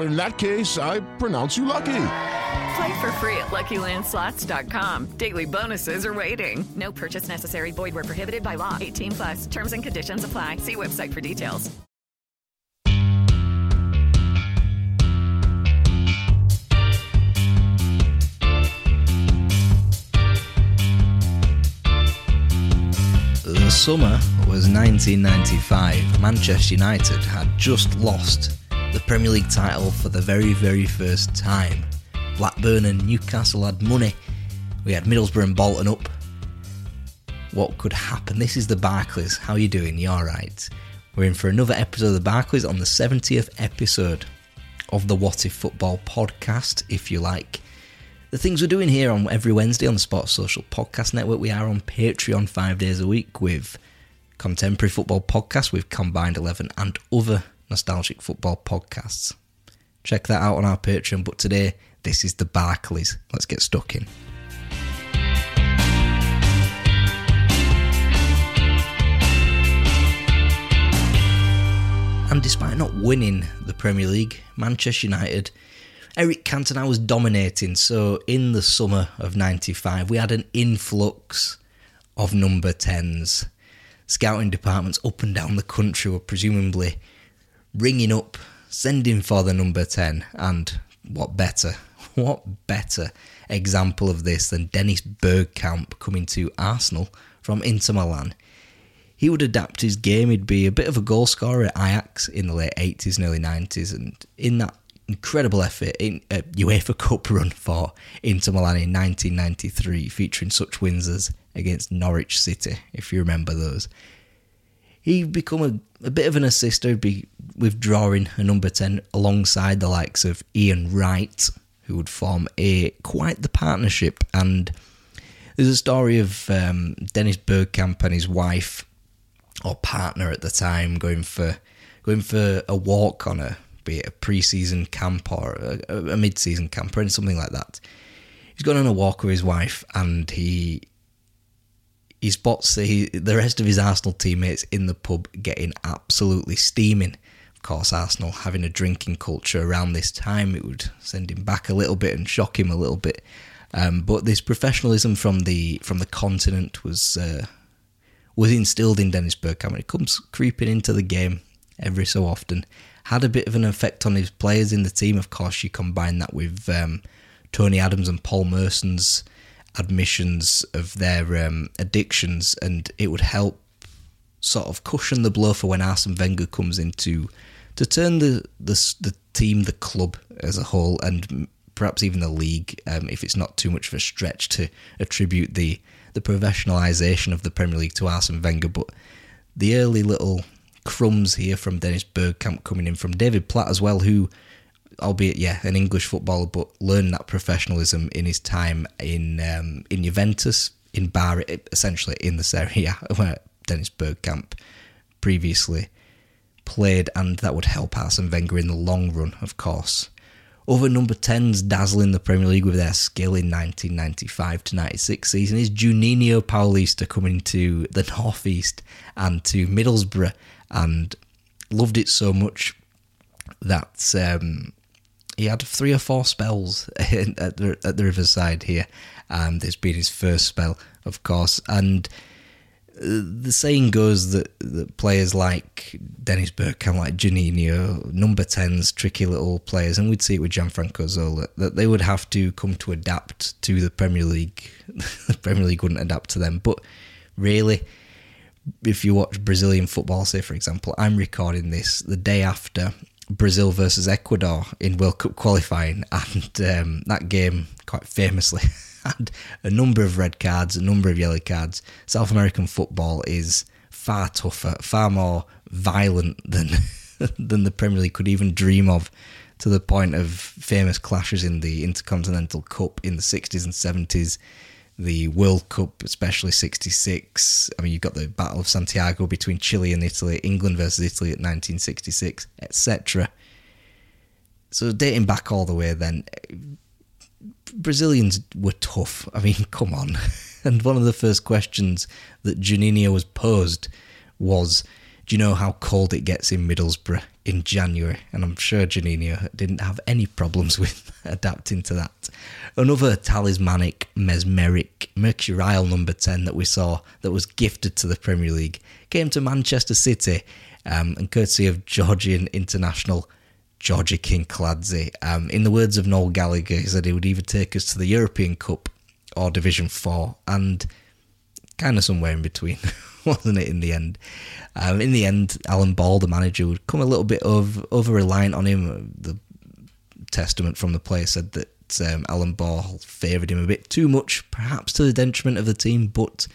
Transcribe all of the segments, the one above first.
In that case, I pronounce you lucky. Play for free at LuckyLandSlots.com. Daily bonuses are waiting. No purchase necessary. Void where prohibited by law. 18 plus. Terms and conditions apply. See website for details. The summer was 1995. Manchester United had just lost the Premier League title for the very, very first time. Blackburn and Newcastle had money. We had Middlesbrough and Bolton up. What could happen? This is the Barclays. How are you doing? You alright? We're in for another episode of the Barclays on the 70th episode of the What If Football podcast, if you like. The things we're doing here on every Wednesday on the Sports Social Podcast Network, we are on Patreon five days a week with contemporary football podcasts with Combined 11 and other nostalgic football podcasts. Check that out on our Patreon, but today this is the Barclays. Let's get stuck in. And despite not winning the Premier League, Manchester United, Eric Cantona was dominating. So in the summer of 95, we had an influx of number 10s. Scouting departments up and down the country were presumably ringing up, sending for the number 10. And what better, what better example of this than Dennis Bergkamp coming to Arsenal from Inter Milan? He would adapt his game. He'd be a bit of a goal scorer at Ajax in the late 80s and early 90s. And in that incredible effort in a UEFA Cup run for Inter Milan in 1993, featuring such wins as against Norwich City, if you remember those. He'd become a, a bit of an assister, be withdrawing a number 10 alongside the likes of Ian Wright, who would form a quite the partnership. And there's a story of um, Dennis Bergkamp and his wife or partner at the time going for going for a walk on a be it a pre-season camp or a, a mid-season camp or something like that. He's gone on a walk with his wife and he he spots the, the rest of his Arsenal teammates in the pub getting absolutely steaming. Of course, Arsenal having a drinking culture around this time, it would send him back a little bit and shock him a little bit. Um, but this professionalism from the from the continent was uh, was instilled in Dennis Bergkamp. It comes creeping into the game every so often. Had a bit of an effect on his players in the team. Of course, you combine that with um, Tony Adams and Paul Merson's admissions of their um, addictions, and it would help sort of cushion the blow for when Arsene Wenger comes in to to turn the the, the team, the club as a whole, and perhaps even the league, um, if it's not too much of a stretch to attribute the the professionalisation of the Premier League to Arsene Wenger, but the early little crumbs here from Dennis Bergkamp coming in from David Platt as well, who, albeit yeah, an English footballer, but learned that professionalism in his time in um, in Juventus, in Bari, essentially in the Serie A, where Dennis Bergkamp previously played, and that would help Arsene Wenger in the long run, of course. Other number 10s dazzling the Premier League with their skill in 1995 to 96 season is Juninho Paulista coming to the Northeast and to Middlesbrough and loved it so much that um, he had three or four spells at the, at the Riverside here. Um, this being his first spell, of course, and the saying goes that, that players like Dennis Bergkamp, like Juninho, number 10s, tricky little players, and we'd see it with Gianfranco Zola, that they would have to come to adapt to the Premier League. the Premier League wouldn't adapt to them. But really, if you watch Brazilian football, say for example, I'm recording this the day after Brazil versus Ecuador in World Cup qualifying, and um, that game quite famously had a number of red cards, a number of yellow cards. South American football is far tougher, far more violent than than the Premier League could even dream of, to the point of famous clashes in the Intercontinental Cup in the 60s and 70s, the World Cup, especially 66. I mean, you've got the Battle of Santiago between Chile and Italy, England versus Italy at 1966, etc. So, dating back all the way then, Brazilians were tough. I mean, come on. And one of the first questions that Juninho was posed was, "Do you know how cold it gets in Middlesbrough in January?" And I'm sure Juninho didn't have any problems with adapting to that. Another talismanic, mesmeric, mercurial number ten that we saw that was gifted to the Premier League came to Manchester City, um, and courtesy of Georgian international Georgi Kinkladze. Um, in the words of Noel Gallagher, he said he would either take us to the European Cup or Division 4, and kind of somewhere in between, wasn't it, in the end? Um, in the end, Alan Ball, the manager, would come a little bit of over reliant on him. The testament from the player said that um, Alan Ball favoured him a bit too much, perhaps to the detriment of the team, but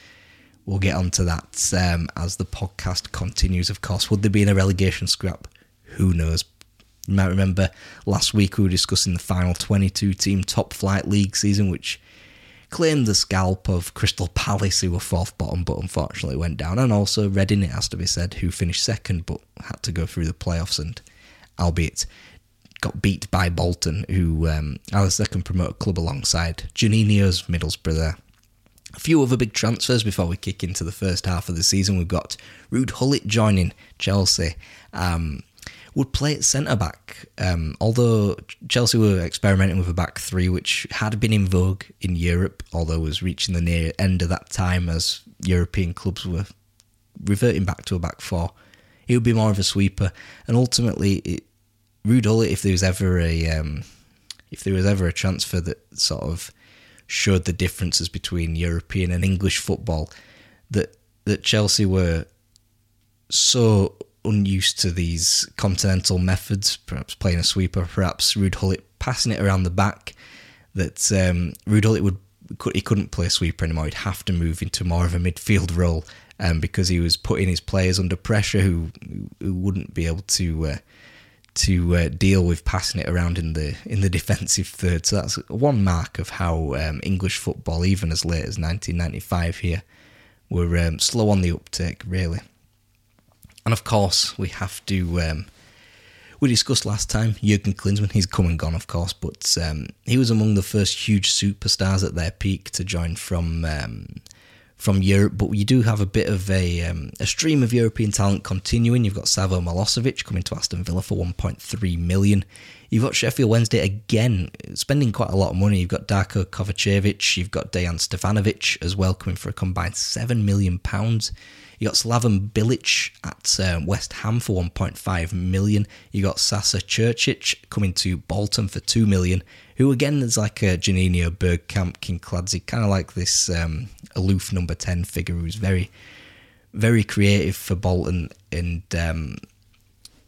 we'll get on to that um, as the podcast continues, of course. Would there be in a relegation scrap? Who knows? You might remember last week we were discussing the final 22 team top flight league season, which claimed the scalp of Crystal Palace, who were fourth bottom but unfortunately went down, and also Reading, it has to be said, who finished second but had to go through the playoffs and, albeit, got beat by Bolton, who um, are the second promoted club alongside Juninho's Middlesbrough there. A few other big transfers before we kick into the first half of the season. We've got Ruud Gullit joining Chelsea. Um, would play at centre back. Um, although Chelsea were experimenting with a back three, which had been in vogue in Europe, although was reaching the near end of that time as European clubs were reverting back to a back four. He would be more of a sweeper, and ultimately, it, if there was ever a um, if there was ever a transfer that sort of showed the differences between European and English football, that that Chelsea were so unused to these continental methods, perhaps playing a sweeper, perhaps Gullit passing it around the back, that um, would he couldn't play sweeper anymore. He'd have to move into more of a midfield role um, because he was putting his players under pressure who who wouldn't be able to uh, to uh, deal with passing it around in the in the defensive third. So that's one mark of how um, English football, even as late as 1995 here, were um, slow on the uptake, really. And of course, we have to. Um, we discussed last time Jurgen Klinsmann. He's come and gone, of course, but um, he was among the first huge superstars at their peak to join from um, from Europe. But you do have a bit of a um, a stream of European talent continuing. You've got Savo Milosevic coming to Aston Villa for 1.3 million. You've got Sheffield Wednesday again spending quite a lot of money. You've got Darko Kovacevic, you've got Dejan Stefanovic as well coming for a combined seven million pounds. You got Slaven Bilic at um, West Ham for 1.5 million. You got Sasa Curcic coming to Bolton for 2 million. Who again is like a Juninho Bergkamp Kinkladze, kind of like this um, aloof number 10 figure who's very, very creative for Bolton and um,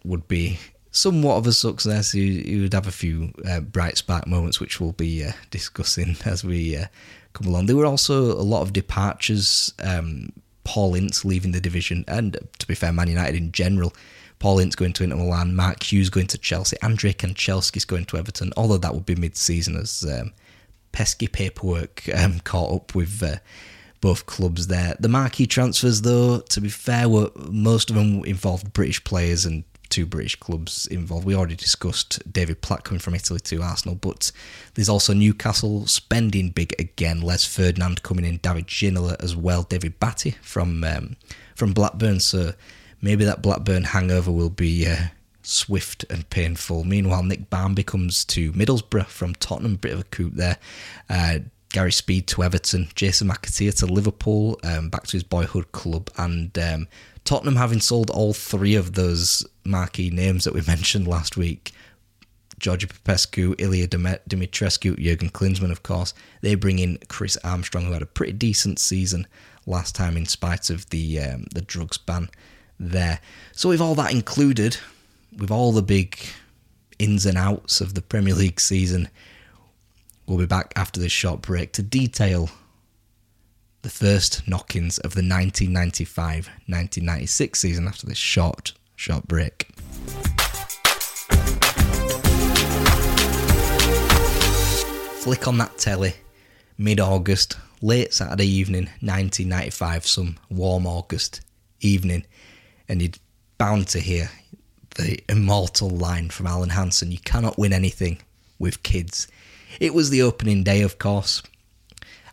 would be somewhat of a success. He, he would have a few uh, bright spark moments, which we'll be uh, discussing as we uh, come along. There were also a lot of departures. Um, Paul Ince leaving the division, and to be fair, Man United in general. Paul Ince going to Inter Milan, Mark Hughes going to Chelsea, Andrei Kanchelskis going to Everton, although that would be mid season as um, pesky paperwork um, caught up with uh, both clubs there. The marquee transfers, though, to be fair, were most of them involved British players and two British clubs involved. We already discussed David Platt coming from Italy to Arsenal, but there's also Newcastle spending big again. Les Ferdinand coming in, David Ginola as well, David Batty from um, from Blackburn. So maybe that Blackburn hangover will be uh, swift and painful. Meanwhile, Nick Barmby comes to Middlesbrough from Tottenham, bit of a coup there. Uh, Gary Speed to Everton, Jason McAteer to Liverpool, um, back to his boyhood club, and um, Tottenham having sold all three of those marquee names that we mentioned last week. Gheorghe Popescu, Ilie Dumitrescu, Jurgen Klinsmann, of course. They bring in Chris Armstrong, who had a pretty decent season last time in spite of the um, the drugs ban there. So with all that included, with all the big ins and outs of the Premier League season, we'll be back after this short break to detail the first knock-ins of the 1995-1996 season after this short short break. Flick on that telly, mid-August, late Saturday evening, 1995, some warm August evening, and you'd bound to hear the immortal line from Alan Hansen you cannot win anything with kids. It was the opening day, of course.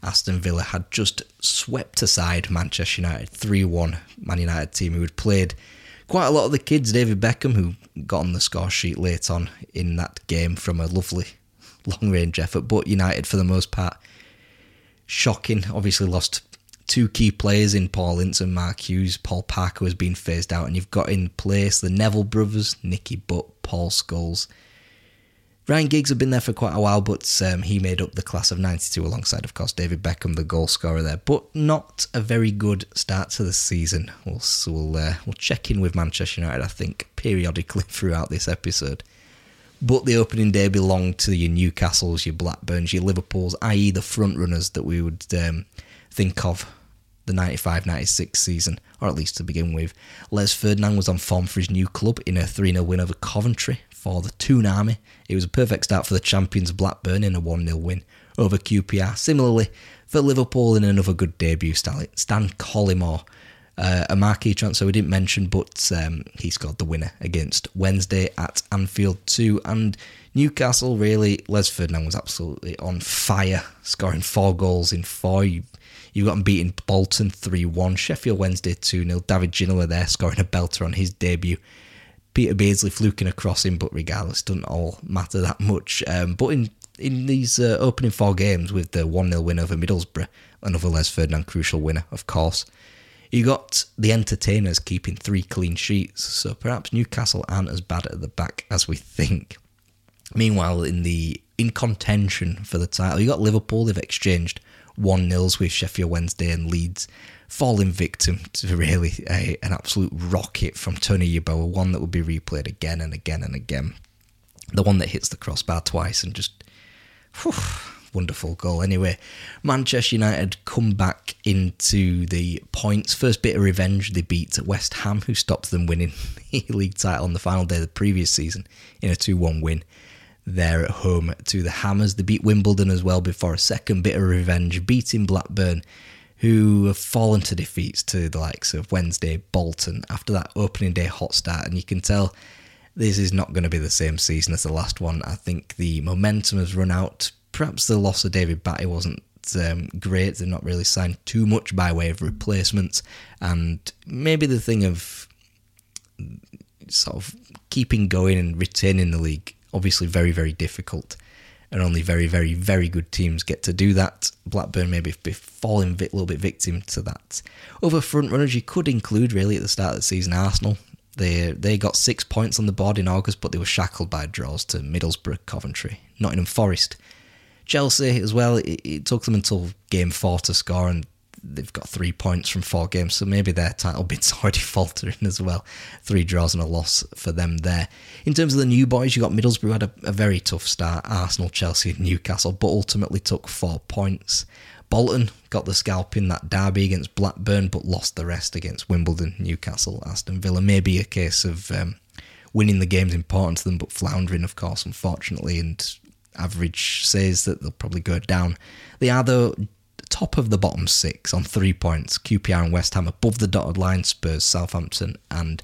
Aston Villa had just swept aside Manchester United 3 1, Man United team who had played quite a lot of the kids. David Beckham, who got on the score sheet late on in that game from a lovely long range effort, but United for the most part. Shocking, obviously lost two key players in Paul Ince and Mark Hughes. Paul Parker has been phased out, and you've got in place the Neville brothers, Nicky Butt, Paul Scholes. Ryan Giggs had been there for quite a while, but um, he made up the class of 92 alongside, of course, David Beckham, the goal scorer there. But not a very good start to the season. We'll, so we'll, uh, we'll check in with Manchester United, I think, periodically throughout this episode. But the opening day belonged to your Newcastles, your Blackburns, your Liverpools, i.e., the front runners that we would um, think of the 95 96 season, or at least to begin with. Les Ferdinand was on form for his new club in a 3 0 win over Coventry for the Toon Army. It was a perfect start for the champions Blackburn in a 1 0 win over QPR. Similarly, for Liverpool in another good debut, Stan Collymore. Uh, a marquee transfer we didn't mention, but um, he scored the winner against Wednesday at Anfield 2. And Newcastle, really, Les Ferdinand was absolutely on fire, scoring four goals in four. You You've got them beating Bolton 3 1, Sheffield Wednesday 2 0. David Ginola there scoring a belter on his debut. Peter Beardsley fluking across him, but regardless, doesn't all matter that much. Um, but in in these uh, opening four games with the 1 0 win over Middlesbrough, another Les Ferdinand crucial winner, of course. You got the entertainers keeping three clean sheets, so perhaps Newcastle aren't as bad at the back as we think. Meanwhile, in the in contention for the title, you got Liverpool. They've exchanged 1 nils with Sheffield Wednesday and Leeds, falling victim to really a, an absolute rocket from Tony Yeboah, one that would be replayed again and again and again. The one that hits the crossbar twice and just. Whew, wonderful goal. Anyway, Manchester United come back into the points. First bit of revenge, they beat West Ham, who stopped them winning the league title on the final day of the previous season in a 2 1 win there at home to the Hammers. They beat Wimbledon as well before a second bit of revenge, beating Blackburn, who have fallen to defeats to the likes of Wednesday, Bolton after that opening day hot start. And you can tell this is not going to be the same season as the last one. I think the momentum has run out. Perhaps the loss of David Batty wasn't um, great. They've not really signed too much by way of replacements. And maybe the thing of sort of keeping going and retaining the league obviously very, very difficult. And only very, very, very good teams get to do that. Blackburn maybe be falling a little bit victim to that. Other front runners you could include really at the start of the season Arsenal. They they got six points on the board in August, but they were shackled by draws to Middlesbrough, Coventry, Nottingham Forest. Chelsea as well. It, it took them until game four to score, and they've got three points from four games, so maybe their title bid's already faltering as well. Three draws and a loss for them there. In terms of the new boys, you got Middlesbrough had a, a very tough start. Arsenal, Chelsea, Newcastle, but ultimately took four points. Bolton got the scalp in that derby against Blackburn, but lost the rest against Wimbledon, Newcastle, Aston Villa. Maybe a case of um, winning the game's important to them, but floundering, of course, unfortunately, and average says that they'll probably go down. They are, though, top of the bottom six on three points. QPR and West Ham above the dotted line, Spurs, Southampton, and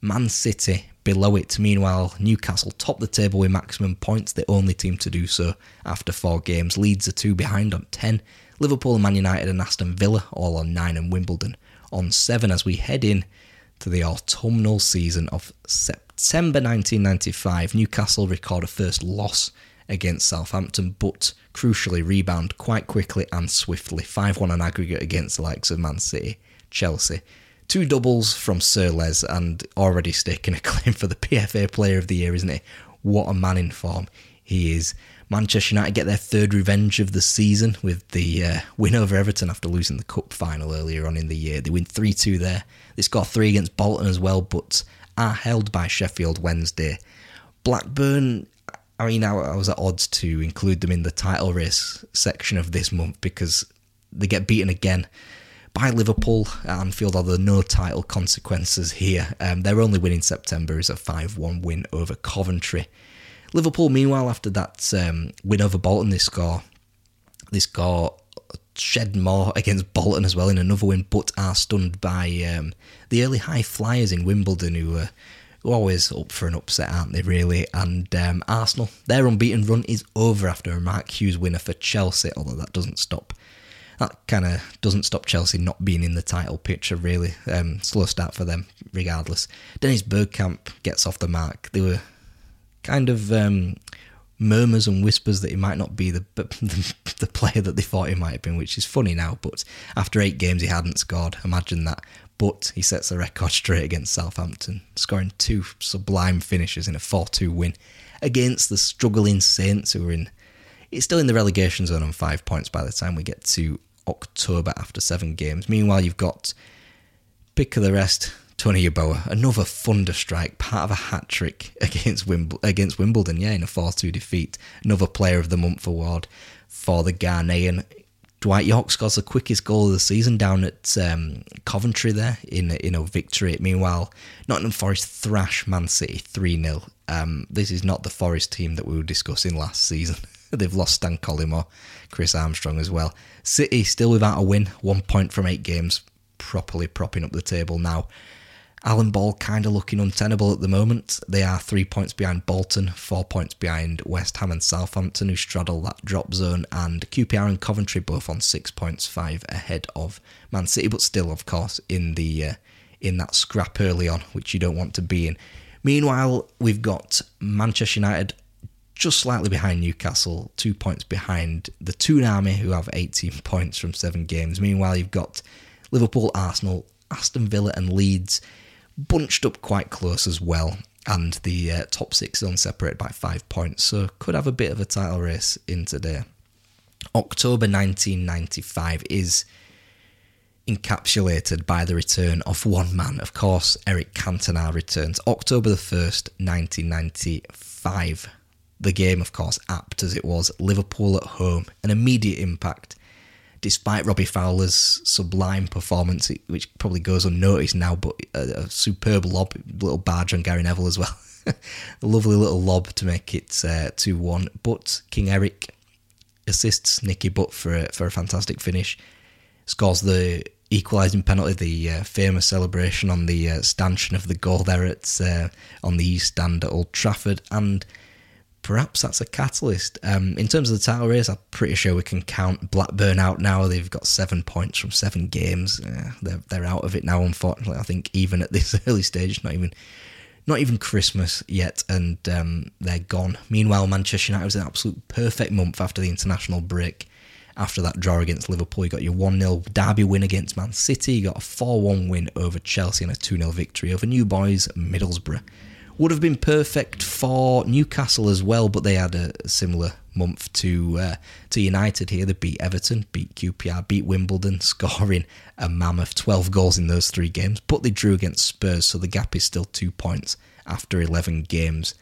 Man City below it. Meanwhile, Newcastle top the table with maximum points, the only team to do so after four games. Leeds are two behind on 10. Liverpool, Man United, and Aston Villa all on nine, and Wimbledon on seven as we head in to the autumnal season of September 1995. Newcastle record a first loss against Southampton, but crucially rebound quite quickly and swiftly. 5 1 on aggregate against the likes of Man City, Chelsea. Two doubles from Sir Les and already staking a claim for the PFA Player of the Year, isn't he? What a man in form he is. Manchester United get their third revenge of the season with the uh, win over Everton after losing the cup final earlier on in the year. They win 3 2 there. They score three against Bolton as well, but are held by Sheffield Wednesday. Blackburn, I mean, I was at odds to include them in the title race section of this month because they get beaten again by Liverpool at Anfield, although no title consequences here. Um, their only win in September is a 5 1 win over Coventry. Liverpool, meanwhile, after that um, win over Bolton, they score they score shed more against Bolton as well in another win, but are stunned by um, the early high flyers in Wimbledon who are always up for an upset, aren't they, really? And um, Arsenal, their unbeaten run is over after a Mark Hughes winner for Chelsea, although that doesn't stop. That kind of doesn't stop Chelsea not being in the title picture, really. Um, slow start for them, regardless. Dennis Bergkamp gets off the mark. They were kind of um, murmurs and whispers that he might not be the, the, the player that they thought he might have been, which is funny now. But after eight games, he hadn't scored. Imagine that. But he sets the record straight against Southampton, scoring two sublime finishes in a 4 2 win against the struggling Saints, who are in. It's still in the relegation zone on five points by the time we get to October after seven games. Meanwhile, you've got pick of the rest Tony Yeboah, another thunder strike, part of a hat trick against, Wimble- against Wimbledon, yeah, in a 4 2 defeat. Another Player of the Month award for the Ghanaian. Dwight Yorke scores the quickest goal of the season down at um, Coventry there in, in a victory. Meanwhile, Nottingham Forest thrash Man City 3 0. Um, this is not the Forest team that we were discussing last season. They've lost Stan Collymore, Chris Armstrong as well. City still without a win, one point from eight games, properly propping up the table now. Alan Ball kind of looking untenable at the moment. They are three points behind Bolton, four points behind West Ham and Southampton, who straddle that drop zone, and QPR and Coventry both on six points, five ahead of Man City, but still, of course, in the uh, in that scrap early on, which you don't want to be in. Meanwhile, we've got Manchester United just slightly behind Newcastle, two points behind the Toon Army, who have 18 points from seven games. Meanwhile, you've got Liverpool, Arsenal, Aston Villa, and Leeds bunched up quite close as well. And the uh, top six zone separated by five points, so could have a bit of a title race in today. October 1995 is encapsulated by the return of one man. Of course, Eric Cantona returns October the 1st, 1995. The game, of course, apt as it was, Liverpool at home, an immediate impact despite Robbie Fowler's sublime performance, which probably goes unnoticed now, but a, a superb lob, little barge on Gary Neville as well. a lovely little lob to make it uh, 2 1. But King Eric assists Nicky Butt for a, for a fantastic finish, scores the equalising penalty, the uh, famous celebration on the uh, stanchion of the goal there at uh, on the East Stand at Old Trafford, and perhaps that's a catalyst. Um, in terms of the title race, I'm pretty sure we can count Blackburn out now. They've got seven points from seven games. Uh, they're they're out of it now. Unfortunately, I think even at this early stage, not even not even Christmas yet, and um, they're gone. Meanwhile, Manchester United was an absolute perfect month after the international break. After that draw against Liverpool, you got your 1 0 derby win against Man City, you got a 4 1 win over Chelsea, and a 2 0 victory over New Boys Middlesbrough would have been perfect for Newcastle as well, but they had a similar month to uh, to United here. They beat Everton, beat QPR, beat Wimbledon, scoring a mammoth 12 goals in those three games, but they drew against Spurs, so the gap is still two points after 11 games.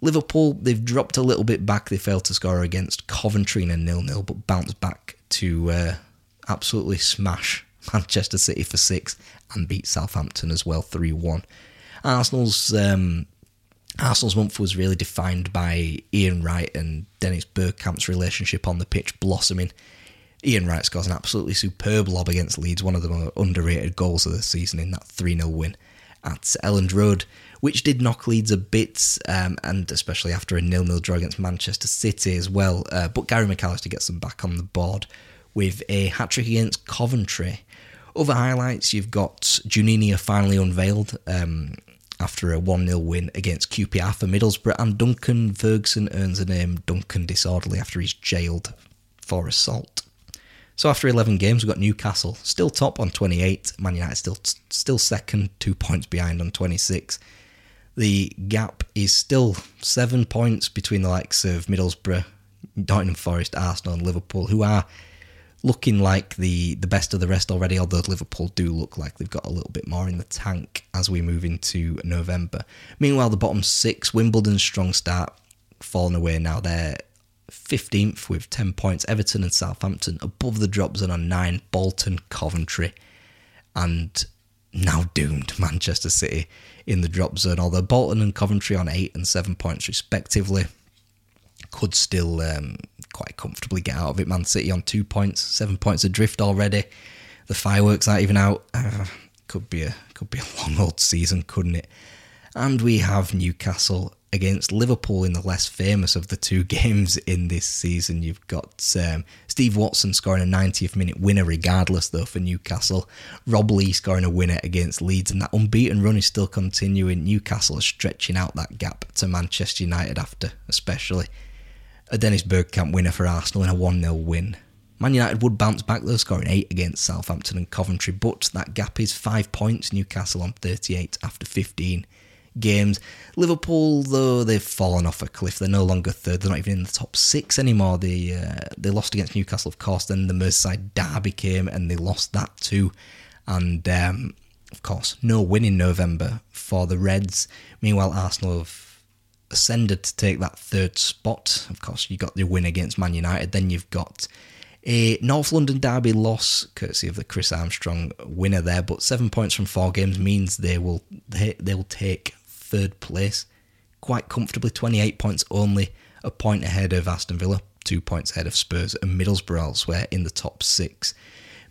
Liverpool, they've dropped a little bit back. They failed to score against Coventry in a nil-nil, but bounced back to uh, absolutely smash Manchester City for six and beat Southampton as well 3 1. Arsenal's um, Arsenal's month was really defined by Ian Wright and Dennis Bergkamp's relationship on the pitch blossoming. Ian Wright scores an absolutely superb lob against Leeds, one of the more underrated goals of the season in that 3 0 win at Elland Road, which did knock Leeds a bit, um, and especially after a nil-nil draw against Manchester City as well. Uh, but Gary McAllister gets them back on the board with a hat trick against Coventry. Other highlights, you've got Juninho finally unveiled um, after a 1 0 win against QPR for Middlesbrough, and Duncan Ferguson earns the name Duncan Disorderly after he's jailed for assault. So after 11 games, we've got Newcastle still top on 28, Man United still still second, two points behind on 26. The gap is still seven points between the likes of Middlesbrough, Nottingham Forest, Arsenal, and Liverpool, who are looking like the, the best of the rest already, although Liverpool do look like they've got a little bit more in the tank as we move into November. Meanwhile, the bottom six, Wimbledon's strong start, falling away now. They're 15th with 10 points. Everton and Southampton above the drop zone on 9. Bolton, Coventry, and now doomed Manchester City in the drop zone. Although Bolton and Coventry on 8 and 7 points respectively could still um, quite comfortably get out of it. Man City on 2 points, 7 points adrift already. The fireworks aren't even out. Uh, could be a could be a long old season, couldn't it? And we have Newcastle against Liverpool in the less famous of the two games in this season. You've got um, Steve Watson scoring a 90th minute winner, regardless, though, for Newcastle. Rob Lee scoring a winner against Leeds, and that unbeaten run is still continuing. Newcastle is stretching out that gap to Manchester United after, especially a Dennis Bergkamp winner for Arsenal in a 1 0 win. Man United would bounce back though, scoring 8 against Southampton and Coventry, but that gap is 5 points. Newcastle on 38 after 15 games. Liverpool, though, they've fallen off a cliff. They're no longer third. They're not even in the top six anymore. They uh, they lost against Newcastle, of course. Then the Merseyside derby came, and they lost that too. And um, of course, no win in November for the Reds. Meanwhile, Arsenal have ascended to take that third spot. Of course, you got the win against Man United. Then you've got a North London derby loss, courtesy of the Chris Armstrong winner there, but seven points from four games means they will they, they will take third place quite comfortably, 28 points only, a point ahead of Aston Villa, two points ahead of Spurs and Middlesbrough elsewhere in the top six.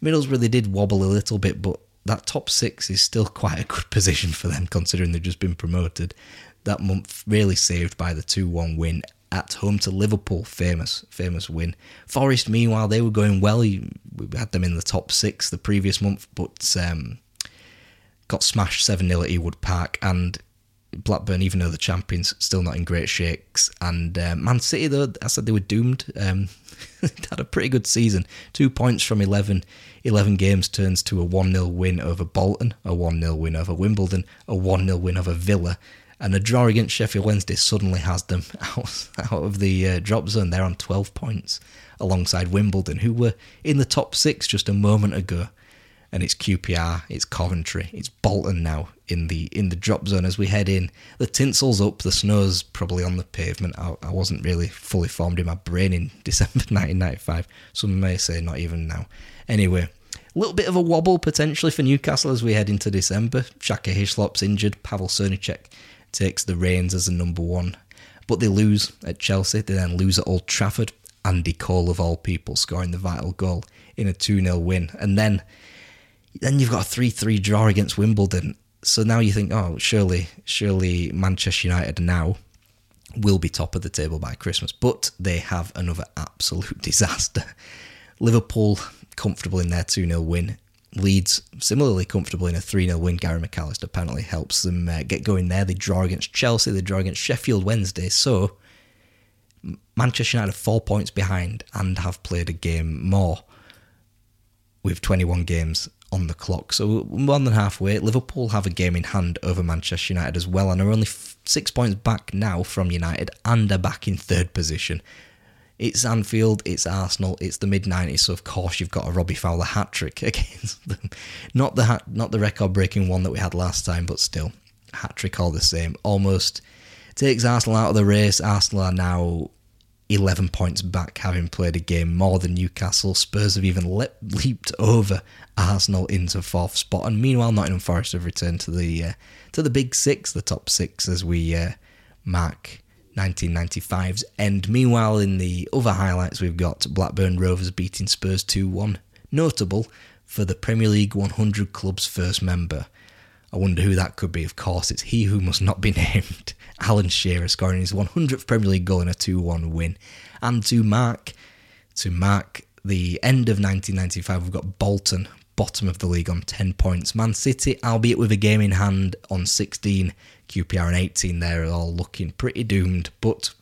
Middlesbrough, they did wobble a little bit, but that top six is still quite a good position for them considering they've just been promoted. That month really saved by the 2 1 win at home to Liverpool. Famous, famous win. Forest, meanwhile, they were going well. We had them in the top six the previous month, but um, got smashed 7 0 at Ewood Park. And Blackburn, even though the champions, still not in great shakes. And uh, Man City, though, I said they were doomed. Um, had a pretty good season. Two points from 11, 11 games turns to a 1 0 win over Bolton, a 1 0 win over Wimbledon, a 1 0 win over Villa. And a draw against Sheffield Wednesday suddenly has them out, out of the uh, drop zone. They're on 12 points alongside Wimbledon, who were in the top six just a moment ago and it's QPR, it's Coventry, it's Bolton now in the in the drop zone as we head in. The tinsel's up, the snow's probably on the pavement. I, I wasn't really fully formed in my brain in December 1995. Some may say not even now. Anyway, a little bit of a wobble potentially for Newcastle as we head into December. Shaka Hislop's injured. Pavel Srnicek takes the reins as the number one. But they lose at Chelsea. They then lose at Old Trafford. Andy Cole, of all people, scoring the vital goal in a 2 0 win. And then then you've got a 3 3 draw against Wimbledon. So now you think, oh, surely, surely Manchester United now will be top of the table by Christmas. But they have another absolute disaster. Liverpool comfortable in their 2 0 win. Leeds similarly comfortably in a 3 0 win. Gary McAllister apparently helps them uh, get going there. They draw against Chelsea, they draw against Sheffield Wednesday. So Manchester United are four points behind and have played a game more with 21 games on the clock. So more than halfway. Liverpool have a game in hand over Manchester United as well and are only f- six points back now from United and are back in third position. It's Anfield, it's Arsenal, it's the mid 90s, so of course you've got a Robbie Fowler hat trick against them. Not the hat, not the record breaking one that we had last time, but still hat trick all the same. Almost takes Arsenal out of the race. Arsenal are now 11 points back, having played a game more than Newcastle. Spurs have even le- leaped over Arsenal into fourth spot, and meanwhile, Nottingham Forest have returned to the uh, to the big six, the top six, as we uh, mark 1995's end. Meanwhile, in the other highlights, we've got Blackburn Rovers beating Spurs 2 1. Notable for the Premier League 100 Club's first member. I wonder who that could be. Of course, it's he who must not be named. Alan Shearer scoring his 100th Premier League goal in a 2-1 win. And to mark to mark the end of 1995, we've got Bolton. Bottom of the league on 10 points. Man City, albeit with a game in hand, on 16. QPR and 18. They're all looking pretty doomed, but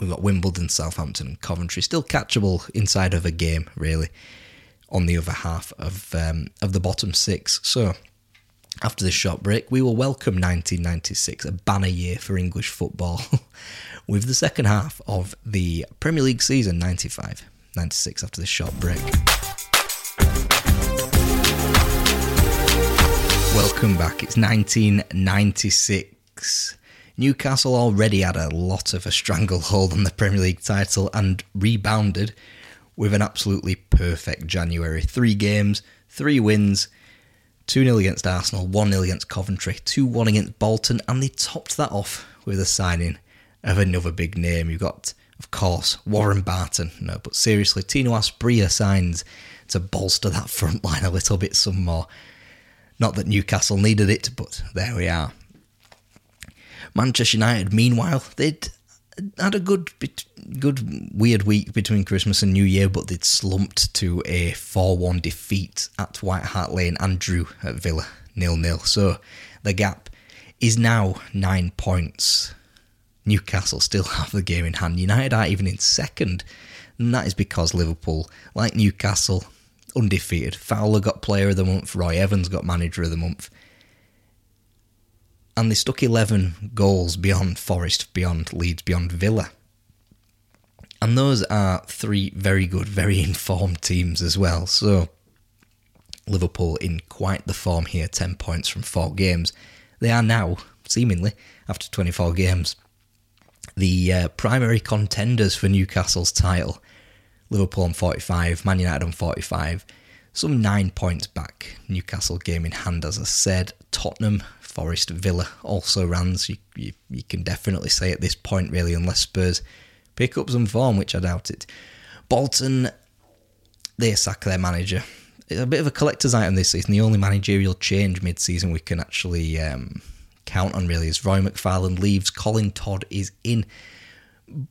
we've got Wimbledon, Southampton, and Coventry still catchable inside of a game, really, on the other half of um, of the bottom six. So after this short break, we will welcome 1996, a banner year for English football, with the second half of the Premier League season 95 96 after this short break. Welcome back. It's 1996. Newcastle already had a lot of a stranglehold on the Premier League title and rebounded with an absolutely perfect January. Three games, three wins, 2 0 against Arsenal, 1 0 against Coventry, 2 1 against Bolton, and they topped that off with a signing of another big name. You've got, of course, Warren Barton. No, but seriously, Tino Asprilla signs to bolster that front line a little bit some more. Not that Newcastle needed it, but there we are. Manchester United, meanwhile, they'd had a good, good weird week between Christmas and New Year, but they'd slumped to a 4-1 defeat at White Hart Lane and drew at Villa nil-nil. So the gap is now nine points. Newcastle still have the game in hand. United are even in second, and that is because Liverpool, like Newcastle, undefeated. Fowler got Player of the Month. Roy Evans got Manager of the Month. And they stuck 11 goals beyond Forest, beyond Leeds, beyond Villa. And those are three very good, very informed teams as well. So Liverpool in quite the form here, 10 points from four games. They are now, seemingly, after 24 games, the uh, primary contenders for Newcastle's title. Liverpool on 45, Man United on 45, some nine points back. Newcastle game in hand, as I said. Tottenham, Forest, Villa also runs. You, you, you can definitely say at this point, really, unless Spurs pick up some form, which I doubt it. Bolton, they sack their manager. It's a bit of a collector's item this season. The only managerial change mid season we can actually um, count on, really, is Roy McFarland leaves. Colin Todd is in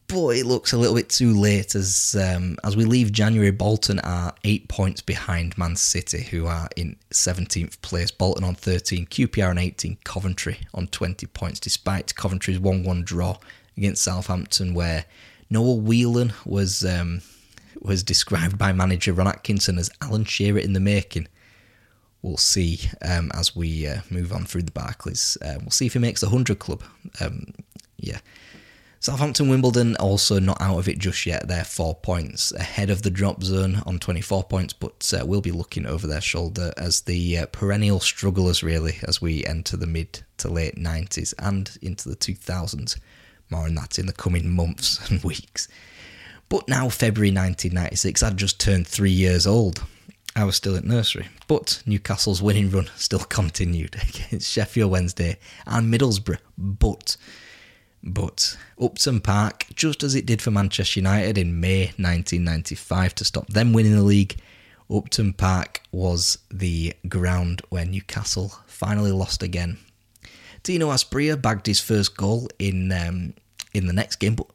but it looks a little bit too late as um, as we leave January. Bolton are eight points behind Man City, who are in 17th place. Bolton on 13, QPR on 18, Coventry on 20 points, despite Coventry's 1 1 draw against Southampton, where Noel Whelan was um, was described by manager Ron Atkinson as Alan Shearer in the making. We'll see um, as we uh, move on through the Barclays. Uh, we'll see if he makes the 100 club. Um, yeah. Southampton Wimbledon also not out of it just yet. They're four points ahead of the drop zone on 24 points, but uh, we'll be looking over their shoulder as the uh, perennial strugglers, really, as we enter the mid to late 90s and into the 2000s. More on that in the coming months and weeks. But now, February 1996, I'd just turned three years old. I was still at nursery, but Newcastle's winning run still continued against Sheffield Wednesday and Middlesbrough. But but Upton Park, just as it did for Manchester United in May 1995 to stop them winning the league, Upton Park was the ground where Newcastle finally lost again. Tino Asprilla bagged his first goal in um, in the next game, but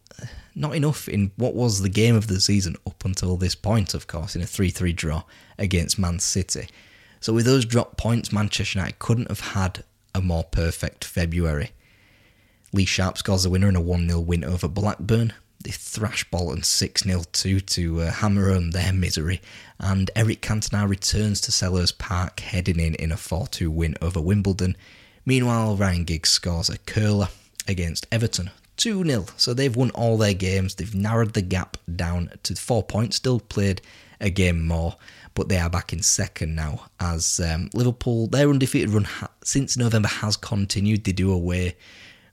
not enough in what was the game of the season up until this point, of course, in a 3 3 draw against Man City. So, with those drop points, Manchester United couldn't have had a more perfect February. Lee Sharpe scores the winner in a 1 0 win over Blackburn. They thrash Bolton 6 0 2 to uh, hammer home their misery. And Eric Cantona returns to Selhurst Park, heading in in a 4 2 win over Wimbledon. Meanwhile, Ryan Giggs scores a curler against Everton 2 0. So they've won all their games. They've narrowed the gap down to four points, still played a game more, but they are back in second now as um, Liverpool, their undefeated run ha- since November has continued. They do away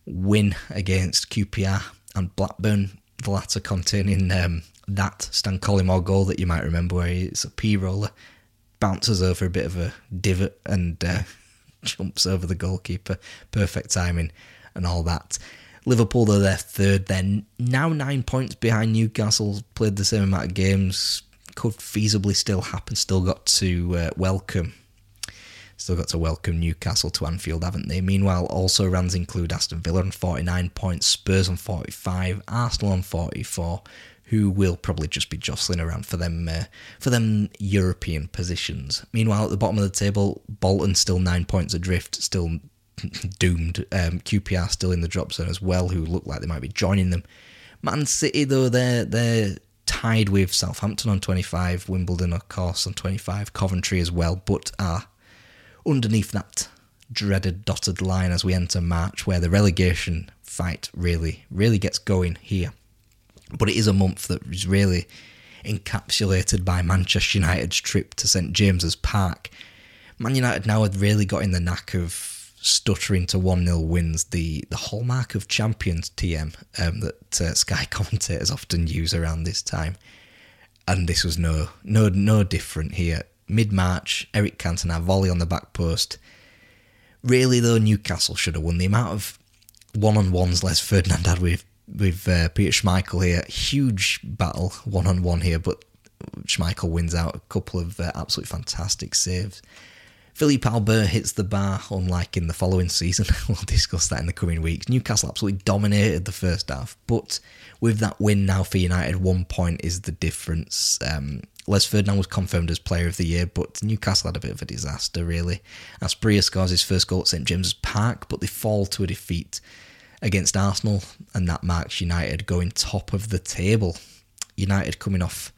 win against QPR and Blackburn, the latter containing um, that Stan Collymore goal that you might remember, where it's a P roller, bounces over a bit of a divot and uh, jumps over the goalkeeper. Perfect timing and all that. Liverpool, though, they're third. They're now nine points behind Newcastle, played the same amount of games. Could feasibly still happen, still got to uh, welcome Still got to welcome Newcastle to Anfield, haven't they? Meanwhile, also runs include Aston Villa on 49 points, Spurs on 45, Arsenal on 44, who will probably just be jostling around for them uh, for them European positions. Meanwhile, at the bottom of the table, Bolton still nine points adrift, still doomed. Um, QPR still in the drop zone as well, who look like they might be joining them. Man City though they're they're tied with Southampton on 25, Wimbledon of course on 25, Coventry as well, but are underneath that dreaded dotted line as we enter March, where the relegation fight really really gets going here. But it is a month that is really encapsulated by Manchester United's trip to St James's Park. Man United now had really got in the knack of stuttering to 1 0 wins, the, the hallmark of champions TM um, that uh, Sky commentators often use around this time. And this was no no no different here. Mid March, Eric Cantona volley on the back post. Really, though, Newcastle should have won. The amount of one on ones Les Ferdinand had with with uh, Peter Schmeichel here, huge battle one on one here, but Schmeichel wins out a couple of uh, absolutely fantastic saves. Philippe Albert hits the bar, unlike in the following season. we'll discuss that in the coming weeks. Newcastle absolutely dominated the first half, but with that win now for United, one point is the difference. Um, Les Ferdinand was confirmed as Player of the Year, but Newcastle had a bit of a disaster, really. Asprilla scores his first goal at St James's Park, but they fall to a defeat against Arsenal, and that marks United going top of the table. United coming off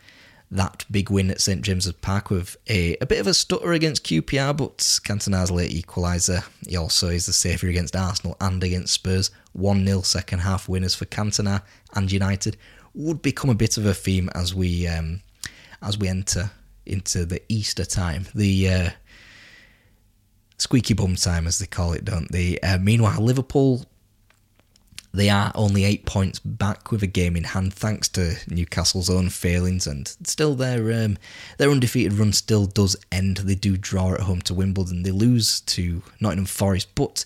that big win at St James's Park with a, a bit of a stutter against QPR, but Cantona's late equaliser. He also is the saviour against Arsenal and against Spurs. 1 0 second half winners for Cantona and United would become a bit of a theme as we um, as we enter into the Easter time. The uh, squeaky bum time, as they call it, don't they? Uh, meanwhile, Liverpool they are only eight points back with a game in hand, thanks to Newcastle's own failings, and still their um, their undefeated run still does end. They do draw at home to Wimbledon. They lose to Nottingham Forest, but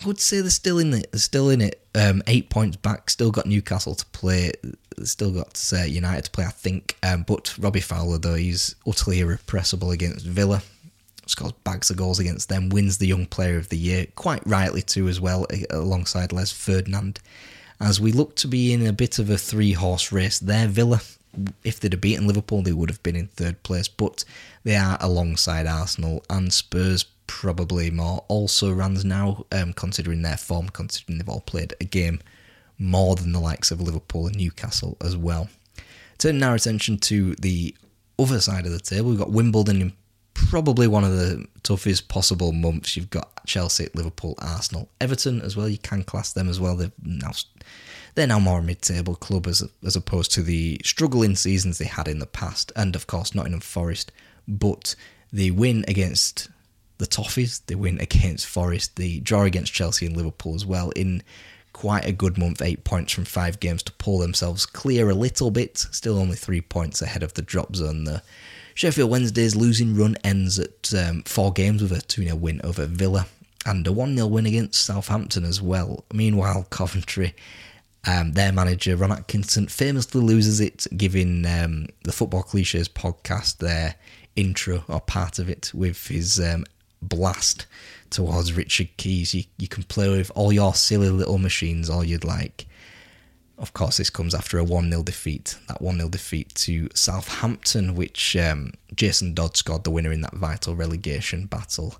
I would say they're still in it. They're still in it. Um, eight points back. Still got Newcastle to play. Still got uh, United to play, I think. Um, but Robbie Fowler, though, he's utterly irrepressible against Villa scores bags of goals against them, wins the Young Player of the Year, quite rightly too as well, alongside Les Ferdinand. As we look to be in a bit of a three horse race there, Villa, if they'd have beaten Liverpool, they would have been in third place, but they are alongside Arsenal and Spurs, probably more. Also, runs now, um, considering their form, considering they've all played a game more than the likes of Liverpool and Newcastle as well. Turning our attention to the other side of the table, we've got Wimbledon in probably one of the toughest possible months. You've got Chelsea, Liverpool, Arsenal, Everton as well. You can class them as well. They're now they're now more a mid-table club as as opposed to the struggling seasons they had in the past, and of course Nottingham Forest. But they win against the Toffees. They win against Forest. They draw against Chelsea and Liverpool as well in quite a good month. Eight points from five games to pull themselves clear a little bit. Still only three points ahead of the drop zone there. Sheffield Wednesday's losing run ends at um, four games with a 2 0 win over Villa and a 1 0 win against Southampton as well. Meanwhile, Coventry, um, their manager Ron Atkinson famously loses it, giving um, the Football Cliches podcast their intro or part of it with his um, blast towards Richard Keys. You, you can play with all your silly little machines all you'd like. Of course, this comes after a 1 0 defeat. That 1 0 defeat to Southampton, which um, Jason Dodd scored the winner in that vital relegation battle.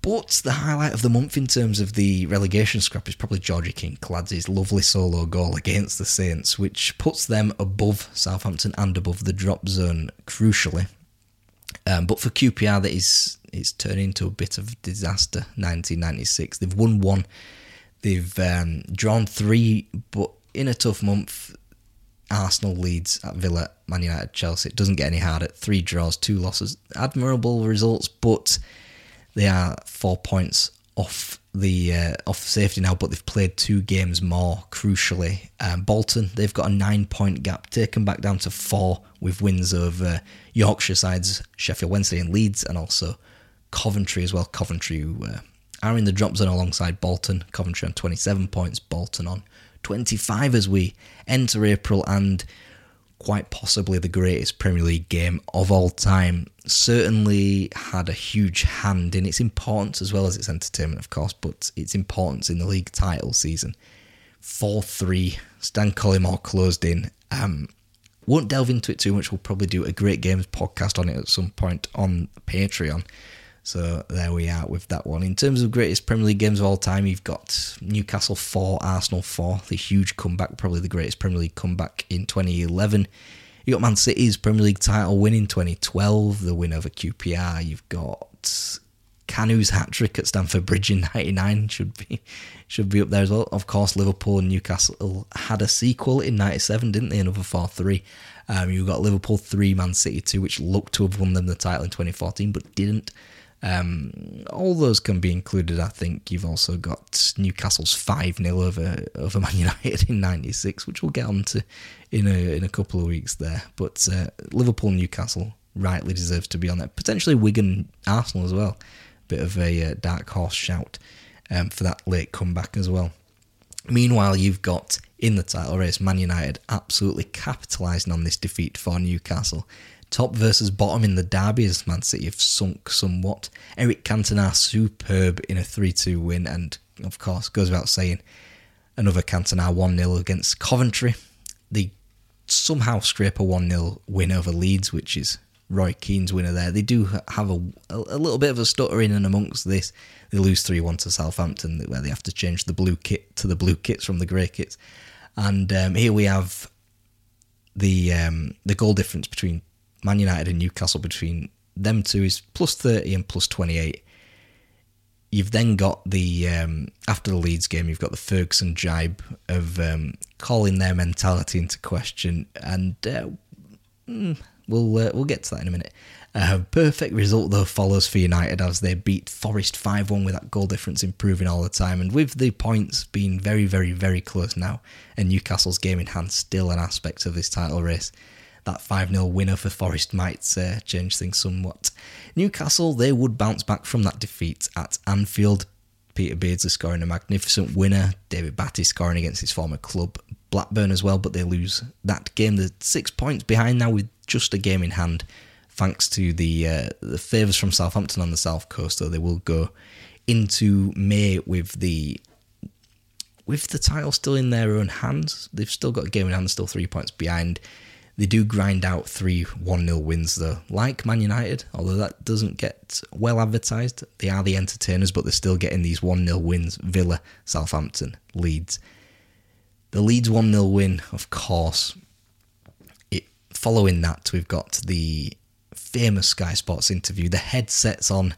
But the highlight of the month in terms of the relegation scrap is probably Georgi Kinkladze's lovely solo goal against the Saints, which puts them above Southampton and above the drop zone, crucially. Um, but for QPR, that is it's turned into a bit of disaster. 1996, they've won one, they've um, drawn three, but in a tough month, Arsenal leads at Villa, Man United, Chelsea. It doesn't get any harder. Three draws, two losses. Admirable results, but they are four points off the uh, off safety now. But they've played two games more. Crucially, um, Bolton they've got a nine point gap, taken back down to four with wins over Yorkshire sides Sheffield Wednesday and Leeds, and also Coventry as well. Coventry uh, are in the drop zone alongside Bolton. Coventry on 27 points, Bolton on 25 as we enter April and quite possibly the greatest Premier League game of all time. Certainly had a huge hand in its importance as well as its entertainment, of course, but its importance in the league title season. 4 3, Stan Collymore closed in. Um, won't delve into it too much. We'll probably do a great games podcast on it at some point on Patreon. So there we are with that one. In terms of greatest Premier League games of all time, you've got Newcastle 4, Arsenal 4, the huge comeback, probably the greatest Premier League comeback in 2011. You've got Man City's Premier League title win in 2012, the win over QPR. You've got Kanu's hat trick at Stamford Bridge in '99 should be should be up there as well. Of course, Liverpool and Newcastle had a sequel in '97, didn't they? Another four-three. Um, you got Liverpool three, Man City two, which looked to have won them the title in 2014, but didn't. Um, all those can be included. I think you've also got Newcastle's five 0 over over Man United in '96, which we'll get on to in a in a couple of weeks there. But uh, Liverpool, Newcastle rightly deserves to be on there. Potentially Wigan, Arsenal as well. Bit of a uh, dark horse shout um, for that late comeback as well. Meanwhile, you've got in the title race Man United absolutely capitalising on this defeat for Newcastle. Top versus bottom in the derby as Man City have sunk somewhat. Eric Cantona superb in a 3 2 win, and of course, goes without saying, another Cantona 1 0 against Coventry. They somehow scrape a 1 0 win over Leeds, which is Roy Keane's winner there. They do have a, a little bit of a stutter in and amongst this. They lose 3 1 to Southampton, where they have to change the blue kit to the blue kits from the grey kits. And um, here we have the um, the goal difference between Man United and Newcastle between them two is plus 30 and plus 28. You've then got the, um, after the Leeds game, you've got the Ferguson jibe of um, calling their mentality into question. And uh, mm, we'll, uh, we'll get to that in a minute. Uh, perfect result, though, follows for United as they beat Forest 5 1 with that goal difference improving all the time. And with the points being very, very, very close now, and Newcastle's game in hand still an aspect of this title race that 5 0 winner for Forest might uh, change things somewhat. Newcastle, they would bounce back from that defeat at Anfield. Peter Beardsley scoring a magnificent winner, David Batty scoring against his former club, Blackburn as well, but they lose that game. They're six points behind now with just a game in hand, thanks to the uh, the favours from Southampton on the south coast. Though they will go into May with the with the title still in their own hands. They've still got a game in hand, still three points behind. They do grind out three 1 0 wins, though, like Man United, although that doesn't get well advertised. They are the entertainers, but they're still getting these 1 0 wins Villa, Southampton, Leeds. The Leeds 1 0 win, of course, it, following that, we've got the famous Sky Sports interview, the headsets on,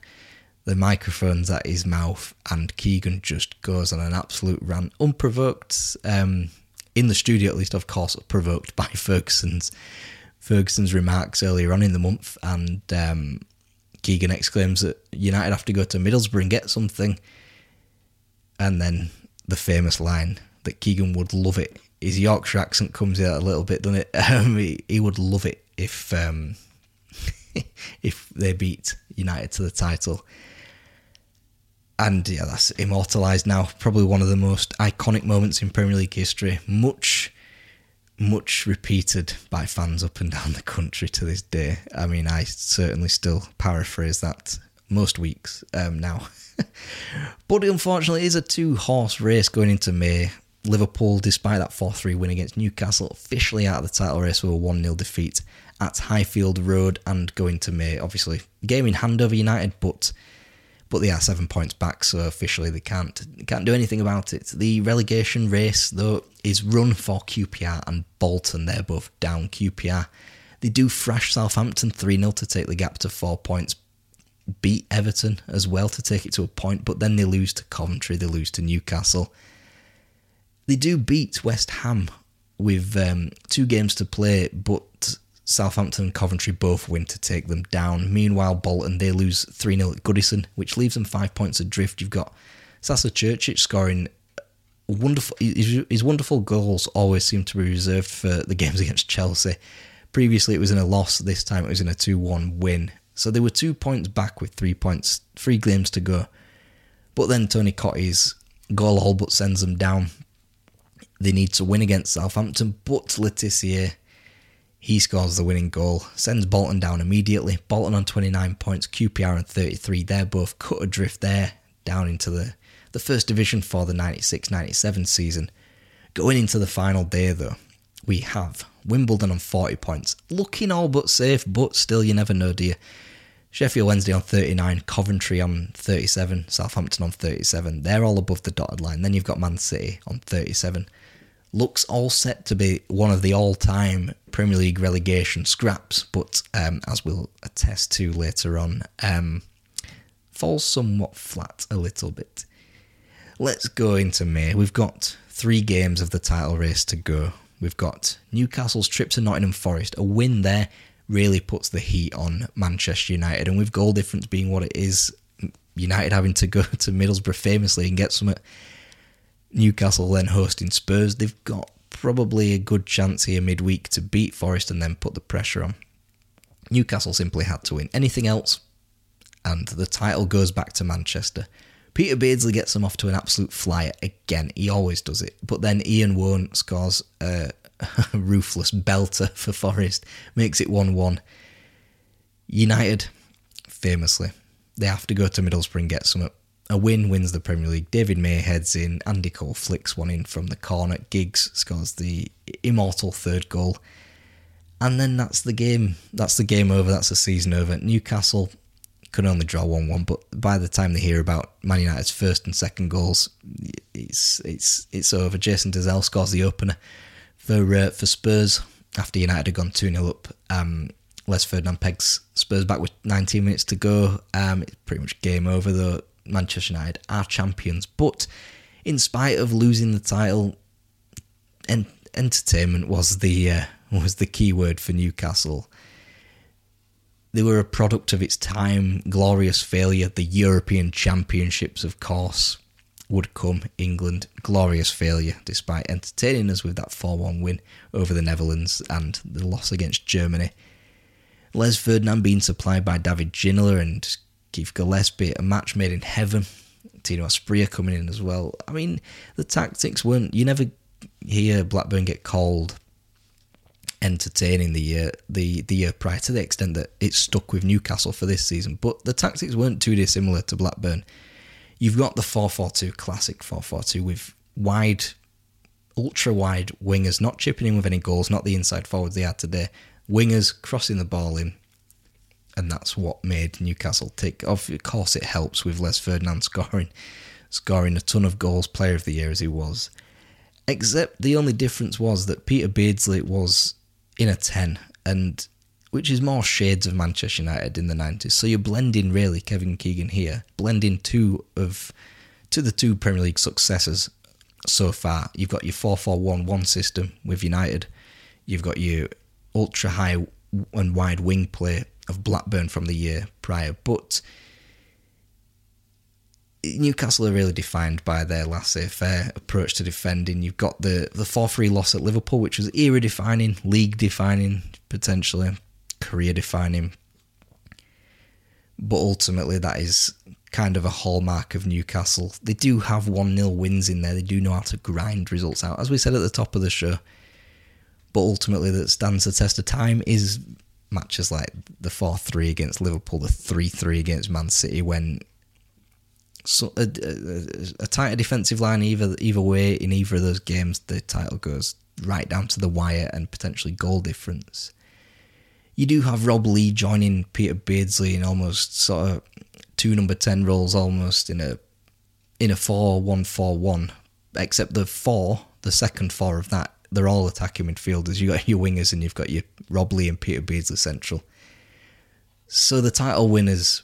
the microphones at his mouth, and Keegan just goes on an absolute rant, unprovoked. Um, in the studio at least, of course, provoked by Ferguson's Ferguson's remarks earlier on in the month, and um, Keegan exclaims that United have to go to Middlesbrough and get something, and then the famous line that Keegan would love it. His Yorkshire accent comes out a little bit, doesn't it? Um, he, he, would love it if um, if they beat United to the title and yeah, that's immortalised now. Probably one of the most iconic moments in Premier League history. Much, much repeated by fans up and down the country to this day. I mean, I certainly still paraphrase that most weeks um, now. but unfortunately, it is a two horse race going into May. Liverpool, despite that 4 3 win against Newcastle, officially out of the title race with a 1 0 defeat at Highfield Road and going to May. Obviously, game in hand over United, but but they are seven points back, so officially they can't can't do anything about it. The relegation race, though, is run for QPR and Bolton. They're both down. QPR they do thrash Southampton three 0 to take the gap to four points. Beat Everton as well to take it to a point, but then they lose to Coventry. They lose to Newcastle. They do beat West Ham with um, two games to play, but Southampton and Coventry both win to take them down. Meanwhile, Bolton, they lose 3 0 at Goodison, which leaves them five points adrift. You've got Sasa Curcic scoring wonderful. His wonderful goals always seem to be reserved for the games against Chelsea. Previously, it was in a loss. This time, it was in a 2 1 win. So they were two points back with three points, three games to go. But then Tony Cottee's goal all but sends them down. They need to win against Southampton, but Le Tissier He scores the winning goal, sends Bolton down immediately. Bolton on 29 points, QPR on 33. They're both cut adrift there down into the, the first division for the 96 97 season. Going into the final day, though, we have Wimbledon on 40 points, looking all but safe, but still, you never know, do you? Sheffield Wednesday on 39, Coventry on 37, Southampton on 37. They're all above the dotted line. Then you've got Man City on 37 looks all set to be one of the all time Premier League relegation scraps, but um, as we'll attest to later on, um, falls somewhat flat a little bit. Let's go into May. We've got three games of the title race to go. We've got Newcastle's trip to Nottingham Forest. A win there really puts the heat on Manchester United, and with goal difference being what it is, United having to go to Middlesbrough famously and get some Newcastle then hosting Spurs, they've got probably a good chance here midweek to beat Forest and then put the pressure on. Newcastle simply had to win. Anything else, and the title goes back to Manchester. Peter Beardsley gets them off to an absolute flyer again. He always does it. But then Ian Woan scores a, a ruthless belter for Forest, makes it 1 1. United, famously, they have to go to Middlesbrough and get some a win wins the Premier League. David May heads in. Andy Cole flicks one in from the corner. Giggs scores the immortal third goal. And then that's the game. That's the game over. That's the season over. Newcastle can only draw 1 1, but by the time they hear about Man United's first and second goals, it's it's it's over. Jason Dozzell scores the opener for uh, for Spurs after United had gone 2 0 up. Um, Les Ferdinand pegs Spurs back with 19 minutes to go. Um, it's pretty much game over, though. Manchester United are champions. But in spite of losing the title, en- entertainment was the uh, was the key word for Newcastle. They were a product of its time, glorious failure. The European Championships, of course, would come. England, glorious failure, despite entertaining us with that 4 1 win over the Netherlands and the loss against Germany. Les Ferdinand being supplied by David Ginola and Keith Gillespie, a match made in heaven. Tino Asprilla coming in as well. I mean, the tactics weren't. You never hear Blackburn get called entertaining the year the the year prior to the extent that it stuck with Newcastle for this season. But the tactics weren't too dissimilar to Blackburn. You've got the 4-4-2 classic 4-4-2 with wide, ultra wide wingers not chipping in with any goals, not the inside forwards they had today. Wingers crossing the ball in, and that's what made Newcastle tick. Of course, it helps with Les Ferdinand scoring, scoring a ton of goals, Player of the Year as he was. Except the only difference was that Peter Beardsley was in a ten, and which is more shades of Manchester United in the nineties. So you're blending really Kevin Keegan here, blending two of to the two Premier League successors so far. You've got your 4-4-1-1 system with United. You've got your ultra high and wide wing play of Blackburn from the year prior. But Newcastle are really defined by their laissez-faire approach to defending. You've got the the four three loss at Liverpool, which was era defining, league defining, potentially career defining. But ultimately, that is kind of a hallmark of Newcastle. They do have 1 0 wins in there. They do know how to grind results out. As we said at the top of the show, but ultimately that stands the test of time is matches like the 4 3 against Liverpool, the 3 3 against Man City, when so a, a, a, tighter defensive line either either way in either of those games, the title goes right down to the wire and potentially goal difference. You do have Rob Lee joining Peter Beardsley in almost sort of two number ten roles, almost in a in a four one four one, except the four, the second four of that they're all attacking midfielders. You got your wingers and you've got your Rob Lee and Peter Beardsley central. So the title winners,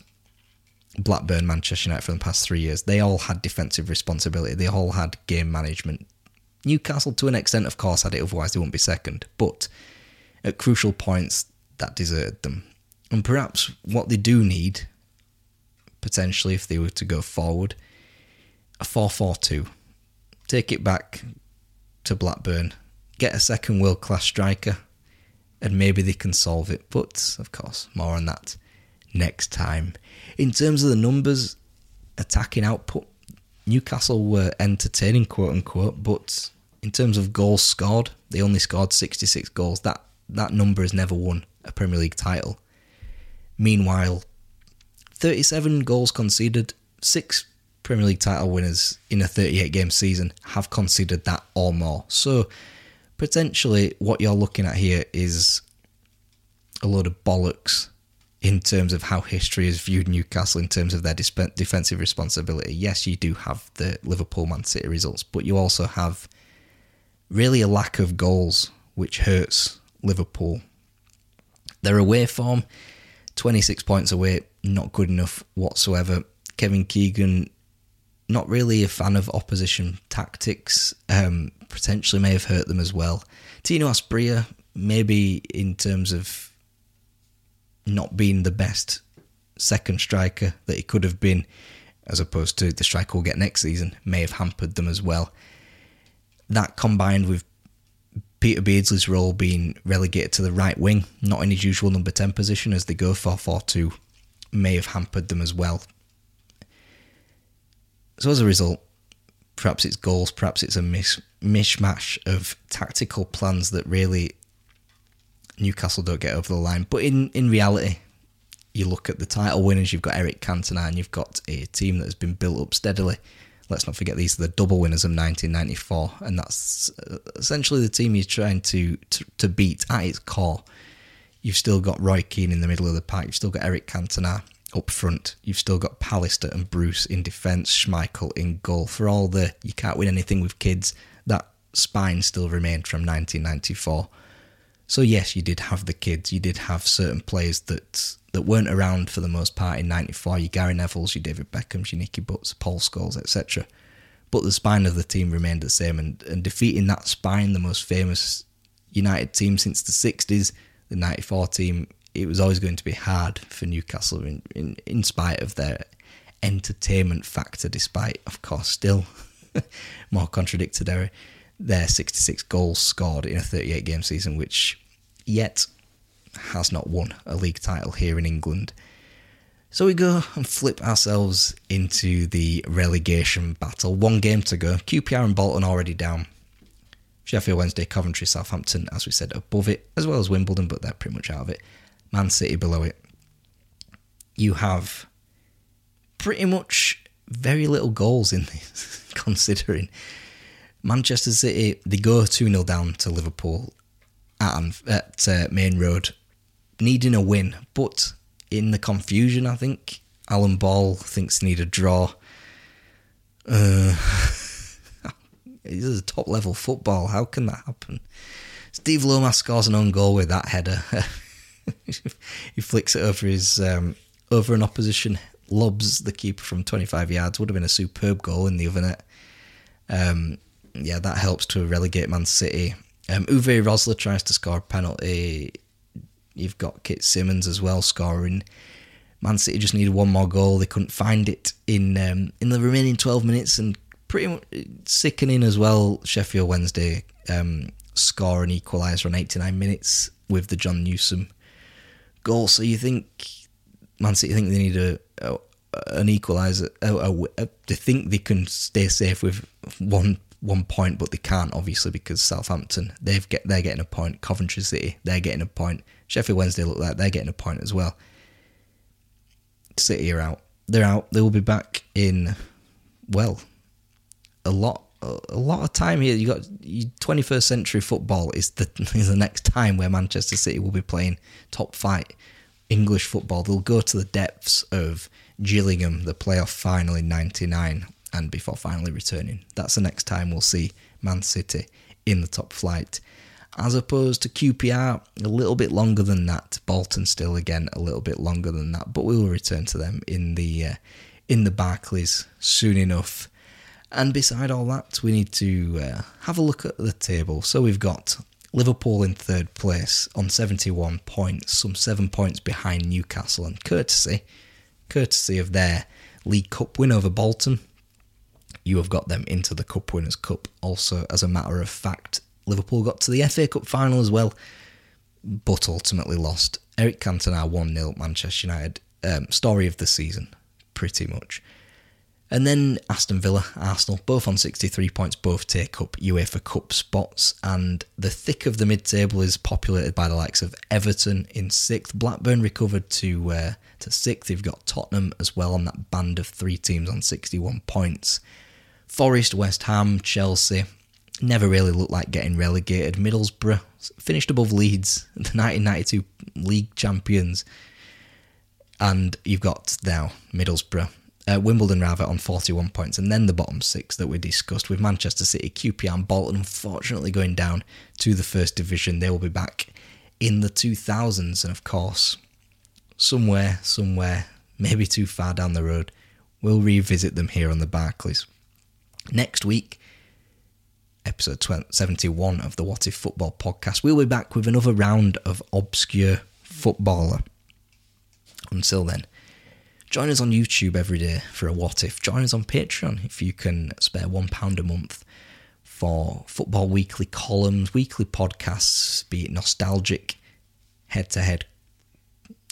Blackburn, Manchester United for the past three years, they all had defensive responsibility. They all had game management. Newcastle, to an extent, of course, had it. Otherwise, they wouldn't be second. But at crucial points, that deserted them. And perhaps what they do need, potentially, if they were to go forward, a 4 4 2. Take it back to Blackburn get a second world class striker, and maybe they can solve it. But of course, more on that next time. In terms of the numbers, attacking output, Newcastle were entertaining, quote unquote, but in terms of goals scored, they only scored 66 goals. That that number has never won a Premier League title. Meanwhile, 37 goals conceded, six Premier League title winners in a 38 game season have conceded that or more. So, potentially, what you're looking at here is a load of bollocks in terms of how history has viewed Newcastle in terms of their disp- defensive responsibility. Yes, you do have the Liverpool Man City results, but you also have really a lack of goals, which hurts Liverpool. Their away form, 26 points away, not good enough whatsoever. Kevin Keegan, not really a fan of opposition tactics, um, potentially may have hurt them as well. Tino Asprilla, maybe in terms of not being the best second striker that he could have been, as opposed to the striker we'll get next season, may have hampered them as well. That combined with Peter Beardsley's role being relegated to the right wing, not in his usual number 10 position as they go 4 4 2, may have hampered them as well. So as a result, perhaps it's goals, perhaps it's a mish- mishmash of tactical plans that really Newcastle don't get over the line. But in, in reality, you look at the title winners, you've got Eric Cantona, and you've got a team that has been built up steadily. Let's not forget these are the double winners of 1994, and that's uh, essentially the team you're trying to, to, to beat at its core. You've still got Roy Keane in the middle of the pack, you've still got Eric Cantona up front, you've still got Pallister and Bruce in defence, Schmeichel in goal. For all the you can't win anything with kids, that spine still remained from 1994. So yes, you did have the kids. You did have certain players that that weren't around for the most part in '94. Your Gary Neville's, your David Beckhams, your Nicky Butts, Paul Scholes, etc. But the spine of the team remained the same, and, and defeating that spine, the most famous United team since the '60s, the '94 team, it was always going to be hard for Newcastle, in in, in spite of their entertainment factor, despite, of course, still more contradictory their 66 goals scored in a 38 game season, which yet has not won a league title here in England. So we go and flip ourselves into the relegation battle. One game to go. QPR and Bolton already down. Sheffield Wednesday, Coventry, Southampton, as we said, above it, as well as Wimbledon, but they're pretty much out of it. Man City below it. You have pretty much very little goals in this, considering Manchester City, they go 2 0 down to Liverpool at, at uh, Maine Road, needing a win. But in the confusion, I think, Alan Ball thinks they need a draw. Uh, this is top level football. How can that happen? Steve Lomas scores an own goal with that header. he flicks it over his um, over an opposition, lobs the keeper from 25 yards. Would have been a superb goal in the other net. Um, yeah, that helps to relegate Man City. Um, Uwe Rosler tries to score a penalty. You've got Kit Symons as well scoring. Man City just needed one more goal. They couldn't find it in um, in the remaining 12 minutes, and pretty much sickening as well. Sheffield Wednesday um, score an equaliser on 89 minutes with the Jon Newsome goal. So you think Man City think they need a, a an equaliser? they think they can stay safe with one one point, but they can't obviously because Southampton they've get they're getting a point. Coventry City they're getting a point. Sheffield Wednesday look like they're getting a point as well. City are out. They're out. They will be back in well a lot a lot of time here. You got 21st century football is the is the next time where Manchester City will be playing top flight English football. They'll go to the depths of Gillingham, the playoff final in '99, and before finally returning. That's the next time we'll see Man City in the top flight. As opposed to QPR, a little bit longer than that. Bolton still again a little bit longer than that, but we will return to them in the uh, in the Barclays soon enough. And beside all that, we need to uh, have a look at the table. So we've got Liverpool in third place on 71 points, some seven points behind Newcastle, and courtesy, courtesy of their League Cup win over Bolton, you have got them into the Cup Winners' Cup. Also, as a matter of fact, Liverpool got to the FA Cup final as well, but ultimately lost. Eric Cantona 1 0 Manchester United. Um, story of the season, pretty much. And then Aston Villa, Arsenal, both on 63 points, both take up UEFA Cup spots. And the thick of the mid table is populated by the likes of Everton in sixth. Blackburn recovered to, uh, to sixth. You've got Tottenham as well on that band of three teams on 61 points. Forest, West Ham, Chelsea never really looked like getting relegated. Middlesbrough finished above Leeds, the 1992 league champions. And you've got now Middlesbrough uh, Wimbledon rather on 41 points, and then the bottom six that we discussed with Manchester City, QPR, and Bolton unfortunately going down to the first division. They will be back in the 2000s, and of course, somewhere, somewhere, maybe too far down the road, we'll revisit them here on the Barclays. Next week, episode 71 of the What If Football podcast, we'll be back with another round of obscure footballer. Until then, Join us on YouTube every day for a What If. Join us on Patreon if you can spare £1 a month for Football Weekly columns, weekly podcasts, be it nostalgic, head to head,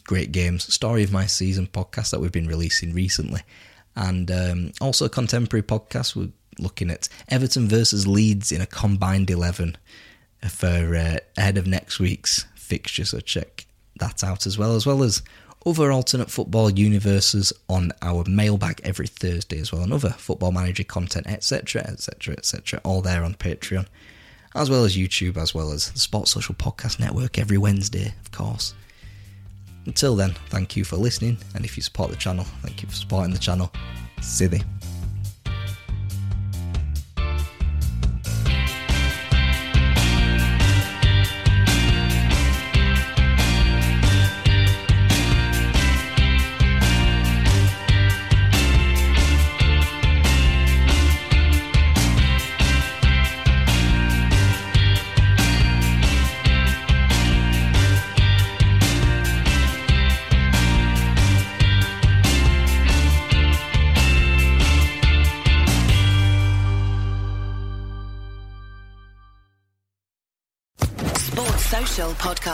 great games, Story of My Season podcast that we've been releasing recently, and um, also a contemporary podcast. We're looking at Everton versus Leeds in a combined 11 for uh, ahead of next week's fixture, so check that out as well, as well as other alternate football universes on our mailbag every Thursday as well, and other football manager content, etc., etc., etc., all there on Patreon, as well as YouTube, as well as the Sports Social Podcast Network every Wednesday, of course. Until then, thank you for listening, and if you support the channel, thank you for supporting the channel. City.